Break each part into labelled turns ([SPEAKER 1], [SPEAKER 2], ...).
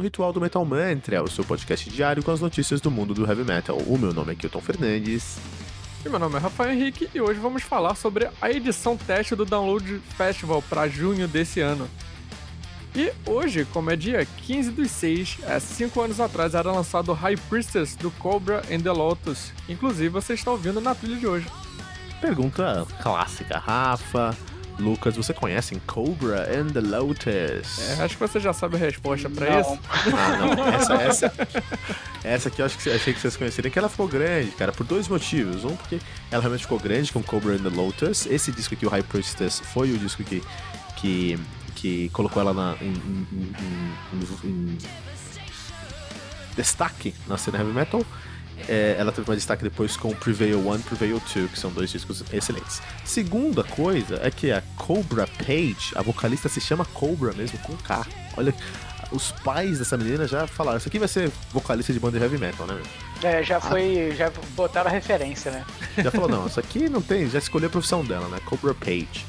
[SPEAKER 1] o Ritual do Metal Mantra, o seu podcast diário com as notícias do mundo do heavy metal. O meu nome é Kilton Fernandes.
[SPEAKER 2] E meu nome é Rafael Henrique e hoje vamos falar sobre a edição teste do Download Festival para junho desse ano. E hoje, como é dia 15 dos 6, há 5 anos atrás era lançado High Priestess do Cobra and the Lotus. Inclusive, você está ouvindo na trilha de hoje.
[SPEAKER 1] Pergunta clássica, Rafa. Lucas, você conhecem Cobra and the Lotus?
[SPEAKER 2] É, acho que você já sabe a resposta pra isso.
[SPEAKER 1] Ah, não. Essa, essa, essa aqui eu acho que achei que vocês conheceriam, que ela ficou grande, cara, por dois motivos. Um, porque ela realmente ficou grande com Cobra and the Lotus. Esse disco aqui, o High Priestess, foi o disco que, que, que colocou ela na, em, em, em, em destaque na cena heavy metal. É, ela teve mais destaque depois com Prevail 1 e Prevail 2, que são dois discos excelentes. Segunda coisa é que a Cobra Page, a vocalista se chama Cobra mesmo, com K. Olha, os pais dessa menina já falaram, isso aqui vai ser vocalista de banda de heavy metal, né?
[SPEAKER 3] É, já foi, ah. já botaram a referência, né?
[SPEAKER 1] Já falou, não, isso aqui não tem, já escolheu a profissão dela, né? Cobra Page.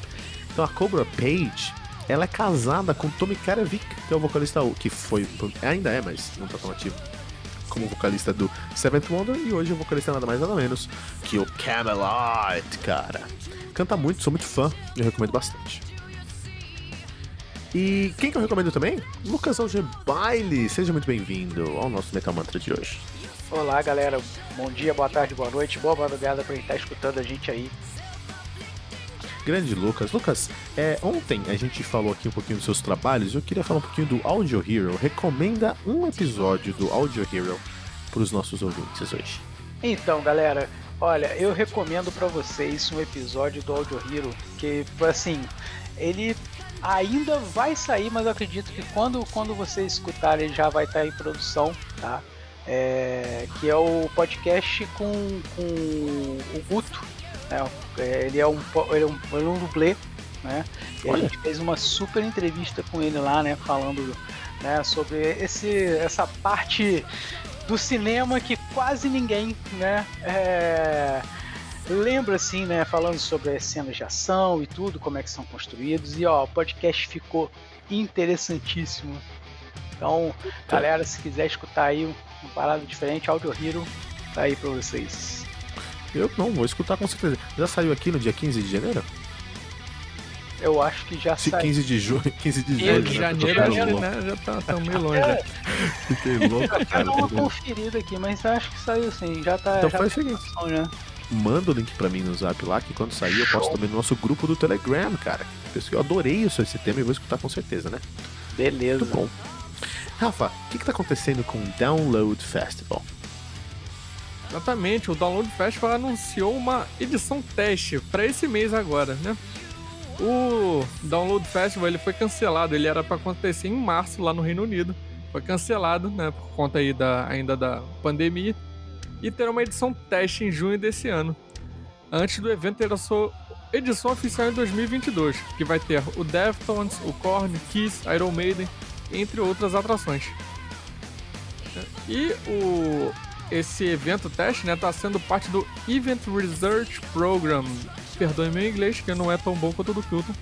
[SPEAKER 1] Então a Cobra Page, ela é casada com Tommy Karavik, que é o vocalista que foi, ainda é, mas não tá tão ativo como vocalista do Seventh Wonder e hoje o vocalista é nada mais nada menos que o Camelot, cara. Canta muito, sou muito fã e recomendo bastante. E quem que eu recomendo também? Lucas Algebaile, seja muito bem-vindo ao nosso Metal Mantra de hoje.
[SPEAKER 3] Olá, galera. Bom dia, boa tarde, boa noite, boa madrugada pra quem tá escutando a gente aí.
[SPEAKER 1] Grande Lucas. Lucas, é, ontem a gente falou aqui um pouquinho dos seus trabalhos. Eu queria falar um pouquinho do Audio Hero. Recomenda um episódio do Audio Hero para os nossos ouvintes hoje.
[SPEAKER 3] Então, galera, olha, eu recomendo para vocês um episódio do Audio Hero que, assim, ele ainda vai sair, mas eu acredito que quando, quando você escutar ele já vai estar em produção, tá? É, que é o podcast com, com o Guto, né? Ele é um, ele é um, ele é um dublê, né? E Olha. a gente fez uma super entrevista com ele lá, né? Falando né, sobre esse, essa parte do cinema que quase ninguém, né? É, lembra assim, né? Falando sobre as cenas de ação e tudo, como é que são construídos. E ó, o podcast ficou interessantíssimo. Então, galera, se quiser escutar aí uma parada diferente, Audio Hero, tá aí pra vocês.
[SPEAKER 1] Eu não, vou escutar com certeza. Já saiu aqui no dia 15 de janeiro?
[SPEAKER 3] Eu acho que já saiu.
[SPEAKER 1] 15 de junho, 15 de julho.
[SPEAKER 2] de janeiro, já, né, já tá, tá meio longe. É.
[SPEAKER 1] Fiquei louco, cara.
[SPEAKER 3] Eu uma conferida aqui, mas acho que saiu sim. Já tá.
[SPEAKER 1] Então
[SPEAKER 3] já
[SPEAKER 1] faz o seguinte. Né? Manda o link pra mim no zap lá, que quando sair eu posto também no nosso grupo do Telegram, cara. Eu adorei isso, esse tema e vou escutar com certeza, né?
[SPEAKER 3] Beleza.
[SPEAKER 1] Muito bom. Rafa, o que, que tá acontecendo com o Download Festival?
[SPEAKER 2] Exatamente, o Download Festival anunciou uma edição teste para esse mês agora, né? O Download Festival ele foi cancelado, ele era para acontecer em março lá no Reino Unido. Foi cancelado, né, por conta aí da, ainda da pandemia. E terá uma edição teste em junho desse ano. Antes do evento ter a sua edição oficial em 2022, que vai ter o Deftones, o Korn, Kiss, Iron Maiden, entre outras atrações. E o esse evento teste, né, tá sendo parte do Event Research Program. Perdoe meu inglês, que não é tão bom quanto o do Kilton.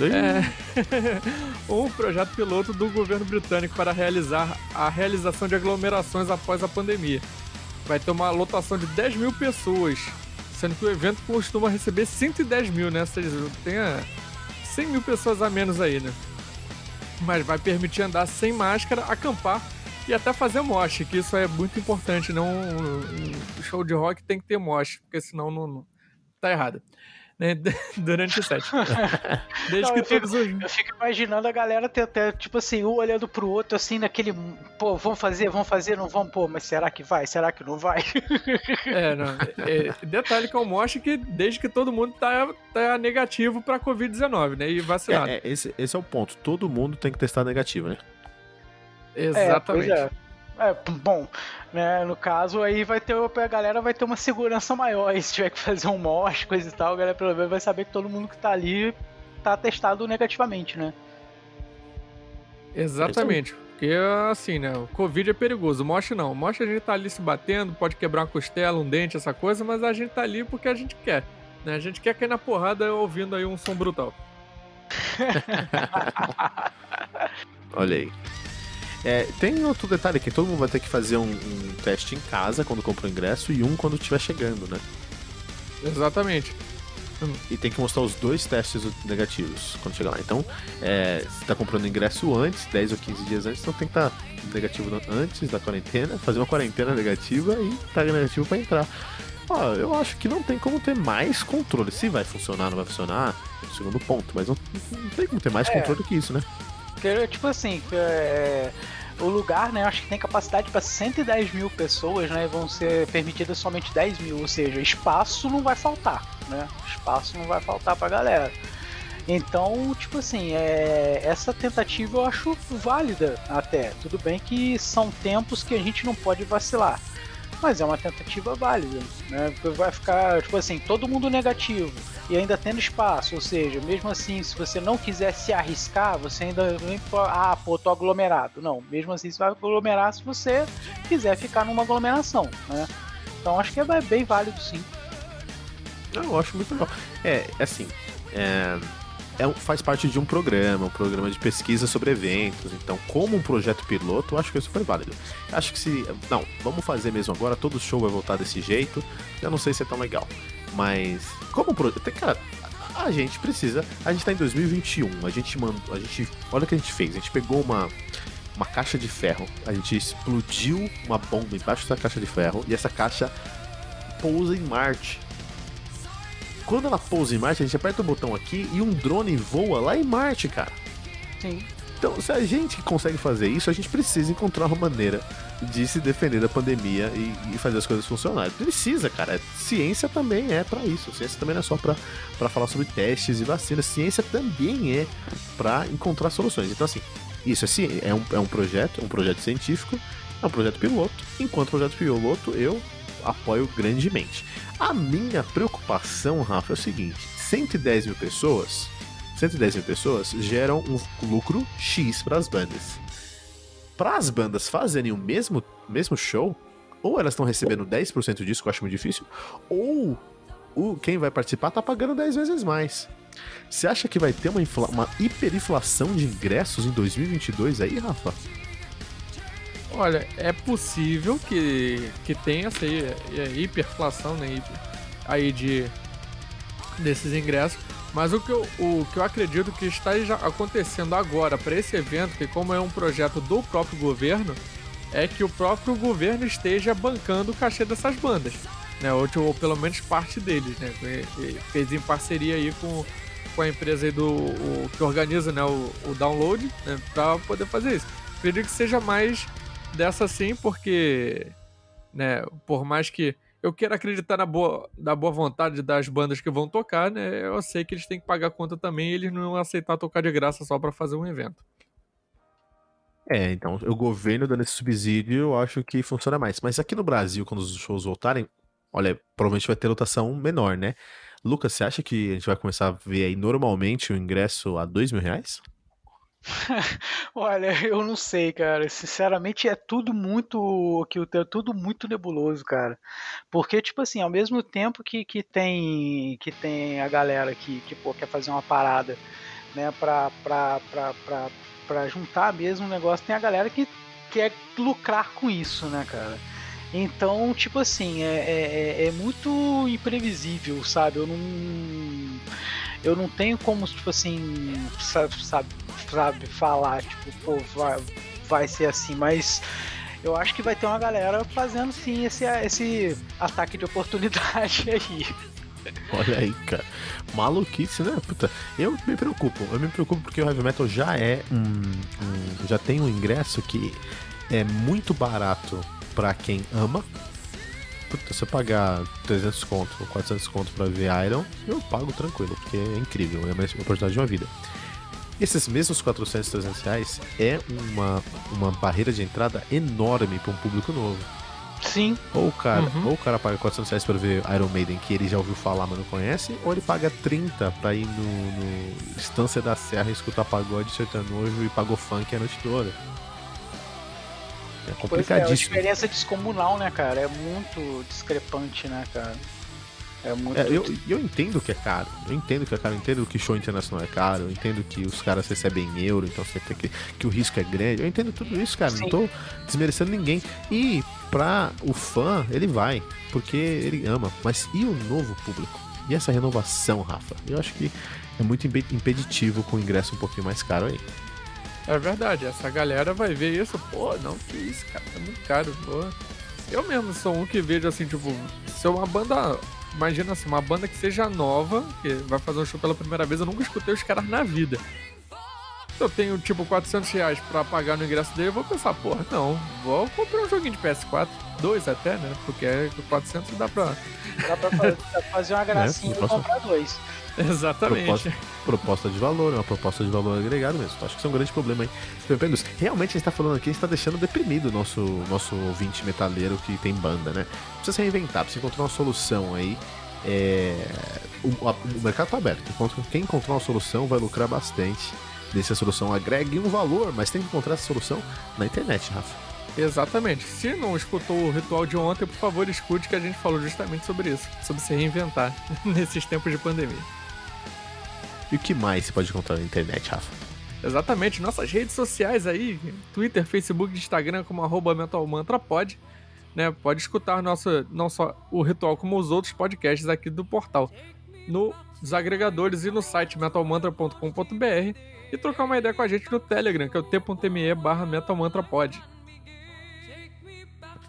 [SPEAKER 2] É um projeto piloto do governo britânico para realizar a realização de aglomerações após a pandemia. Vai ter uma lotação de 10 mil pessoas, sendo que o evento costuma receber 110 mil, né? Ou seja, tem 100 mil pessoas a menos aí, né? Mas vai permitir andar sem máscara, acampar e até fazer mosh, que isso é muito importante. Não, um show de rock tem que ter mosh, porque senão não, não tá errado. Né? Durante o set.
[SPEAKER 3] Desde não, que eu, todos fico, os... eu fico imaginando a galera até tipo assim, um olhando pro outro, assim, naquele. Pô, vamos fazer, vamos fazer, não vamos, pô, mas será que vai? Será que não vai?
[SPEAKER 2] é, não. É, detalhe que é o mosh que desde que todo mundo tá, tá negativo pra Covid-19, né? E vacinado.
[SPEAKER 1] É, é, esse, esse é o ponto. Todo mundo tem que testar negativo, né?
[SPEAKER 2] Exatamente. É,
[SPEAKER 3] é. é, bom, né, no caso aí vai ter a galera vai ter uma segurança maior. E se tiver que fazer um mosh, coisa e tal, a galera pelo menos vai saber que todo mundo que tá ali tá testado negativamente, né?
[SPEAKER 2] Exatamente. Porque assim, né? O Covid é perigoso. O mosh não. O mosh a gente tá ali se batendo, pode quebrar uma costela, um dente, essa coisa, mas a gente tá ali porque a gente quer. Né? A gente quer cair na porrada ouvindo aí um som brutal.
[SPEAKER 1] Olha aí. É, tem outro detalhe que todo mundo vai ter que fazer um, um teste em casa quando compra o ingresso e um quando estiver chegando, né?
[SPEAKER 2] Exatamente.
[SPEAKER 1] E tem que mostrar os dois testes negativos quando chegar lá. Então, é, se tá comprando ingresso antes, 10 ou 15 dias antes, então tem que estar tá negativo antes da quarentena, fazer uma quarentena negativa e tá negativo para entrar. Ó, eu acho que não tem como ter mais controle. Se vai funcionar, não vai funcionar, é o segundo ponto. Mas não, não tem como ter mais é, controle do que isso, né?
[SPEAKER 3] Tipo assim, é, o lugar, né, acho que tem capacidade para 110 mil pessoas, né, vão ser permitidas somente 10 mil, ou seja, espaço não vai faltar, né, espaço não vai faltar pra galera. Então, tipo assim, é, essa tentativa eu acho válida até. Tudo bem que são tempos que a gente não pode vacilar mas é uma tentativa válida, né? Vai ficar, tipo assim, todo mundo negativo e ainda tendo espaço, ou seja, mesmo assim, se você não quiser se arriscar, você ainda ah, pô, tô aglomerado. Não, mesmo assim você vai aglomerar se você quiser ficar numa aglomeração, né? Então acho que é bem válido sim.
[SPEAKER 1] Eu acho muito legal. É, assim, é é, faz parte de um programa, um programa de pesquisa sobre eventos. Então, como um projeto piloto, eu acho que é super válido. Acho que se. Não, vamos fazer mesmo agora, todo show vai voltar desse jeito. Eu não sei se é tão legal. Mas, como um projeto. Cara, a gente precisa. A gente tá em 2021. A gente mandou. A gente. Olha o que a gente fez. A gente pegou uma. Uma caixa de ferro. A gente explodiu uma bomba embaixo da caixa de ferro. E essa caixa pousa em Marte. Quando ela pousa em Marte, a gente aperta o botão aqui e um drone voa lá em Marte, cara.
[SPEAKER 3] Sim.
[SPEAKER 1] Então, se a gente consegue fazer isso, a gente precisa encontrar uma maneira de se defender da pandemia e, e fazer as coisas funcionarem. Precisa, cara. Ciência também é para isso. Ciência também não é só para falar sobre testes e vacinas. Ciência também é para encontrar soluções. Então, assim, isso é, é, um, é um projeto, é um projeto científico, é um projeto piloto. Enquanto projeto piloto, eu apoio grandemente. A minha preocupação, Rafa, é o seguinte: 110 mil pessoas, 110 mil pessoas geram um lucro X para as bandas. Para as bandas fazerem o mesmo, mesmo show, ou elas estão recebendo 10% disso, que eu acho muito difícil, ou o, quem vai participar tá pagando 10 vezes mais. Você acha que vai ter uma, uma hiperinflação de ingressos em 2022 aí, Rafa?
[SPEAKER 2] Olha, é possível que, que tenha essa hiperflação né, aí de, desses ingressos, mas o que, eu, o que eu acredito que está acontecendo agora para esse evento, que como é um projeto do próprio governo, é que o próprio governo esteja bancando o cachê dessas bandas, né? Ou, ou pelo menos parte deles, né? fez em parceria aí com, com a empresa do o, que organiza né, o, o download, né? Para poder fazer isso. Acredito que seja mais dessa sim, porque, né, por mais que eu queira acreditar na boa, na boa vontade das bandas que vão tocar, né, eu sei que eles têm que pagar conta também e eles não vão aceitar tocar de graça só para fazer um evento.
[SPEAKER 1] É, então, o governo dando esse subsídio, eu acho que funciona mais. Mas aqui no Brasil, quando os shows voltarem, olha, provavelmente vai ter lotação menor, né? Lucas, você acha que a gente vai começar a ver aí normalmente o ingresso a dois mil reais?
[SPEAKER 3] Olha, eu não sei, cara. Sinceramente, é tudo muito que é tudo muito nebuloso, cara. Porque tipo assim, ao mesmo tempo que, que tem que tem a galera que, que pô, quer fazer uma parada, né, pra, pra, pra, pra, juntar mesmo o negócio, tem a galera que quer lucrar com isso, né, cara? Então, tipo assim, é, é, é, é muito imprevisível, sabe? Eu não eu não tenho como, tipo assim, sabe, sabe, sabe falar, tipo, pô, vai, vai ser assim, mas eu acho que vai ter uma galera fazendo sim esse, esse ataque de oportunidade aí.
[SPEAKER 1] Olha aí, cara. Maluquice, né? Puta, eu me preocupo. Eu me preocupo porque o Heavy Metal já é um. um já tem um ingresso que é muito barato para quem ama, puta, se eu pagar 300 conto ou 400 conto pra ver Iron, eu pago tranquilo, porque é incrível, é uma oportunidade de uma vida. Esses mesmos 400, 300 reais é uma, uma barreira de entrada enorme para um público novo.
[SPEAKER 3] Sim.
[SPEAKER 1] Ou o cara, uhum. ou o cara paga 400 reais pra ver Iron Maiden, que ele já ouviu falar, mas não conhece, ou ele paga 30 pra ir no, no Estância da Serra escutar pagode sertanojo e pagou funk a noite toda. É complicadíssimo. Pois é, a
[SPEAKER 3] diferença descomunal, né, cara? É muito discrepante, né, cara? É muito.
[SPEAKER 1] É, eu, eu entendo que é caro. Eu entendo que é caro. Eu entendo que show internacional é caro. Eu entendo que os caras recebem em euro, então você tem que, que o risco é grande. Eu entendo tudo isso, cara. Sim. Não tô desmerecendo ninguém. E pra o fã, ele vai. Porque ele ama. Mas e o novo público? E essa renovação, Rafa? Eu acho que é muito impeditivo com o ingresso um pouquinho mais caro aí.
[SPEAKER 2] É verdade, essa galera vai ver isso, pô, não, que isso, cara, é muito caro, pô. Eu mesmo sou um que vejo assim, tipo, se uma banda imagina assim, uma banda que seja nova, que vai fazer um show pela primeira vez, eu nunca escutei os caras na vida. Se eu tenho, tipo, 400 reais pra pagar no ingresso dele, eu vou pensar, porra, não, vou comprar um joguinho de PS4, dois até, né? Porque 400 dá pra...
[SPEAKER 3] Dá pra fazer uma gracinha é, e comprar dois.
[SPEAKER 2] Exatamente.
[SPEAKER 1] Proposta, proposta, de valor, é uma proposta de valor agregado mesmo. Acho que isso é um grande problema aí. Realmente a gente tá falando aqui, a gente tá deixando deprimido o nosso, nosso ouvinte metaleiro que tem banda, né? Precisa se reinventar, precisa encontrar uma solução aí. É... O, a, o, mercado tá aberto. Quem encontrar uma solução vai lucrar bastante. Desde a solução agregue um valor, mas tem que encontrar essa solução na internet, Rafa.
[SPEAKER 2] Exatamente. Se não escutou o ritual de ontem, por favor, escute que a gente falou justamente sobre isso, sobre se reinventar nesses tempos de pandemia.
[SPEAKER 1] E o que mais você pode encontrar na internet, Rafa?
[SPEAKER 2] Exatamente, nossas redes sociais aí, Twitter, Facebook, Instagram, como arroba mentalmantrapod, né? Pode escutar nosso, não só o ritual, como os outros podcasts aqui do portal. Nos agregadores e no site metalmantra.com.br e trocar uma ideia com a gente no Telegram, que é o t.me barra metalmantrapod.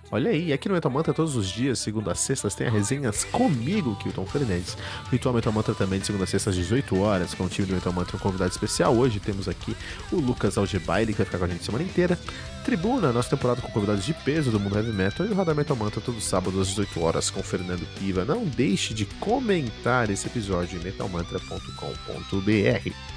[SPEAKER 1] Olha aí, aqui no Metal Mantra todos os dias, segunda a sextas, tem resenhas comigo, Kilton Fernandes. Ritual Metal Mantra também de segunda a sexta às 18 horas, com o time do Metal Mantra, um convidado especial. Hoje temos aqui o Lucas Algebaile, que vai ficar com a gente a semana inteira. Tribuna, nossa temporada com convidados de peso do mundo heavy metal. E o Radar Metal Mantra todo sábado às 18 horas com Fernando Piva. Não deixe de comentar esse episódio em metalmantra.com.br.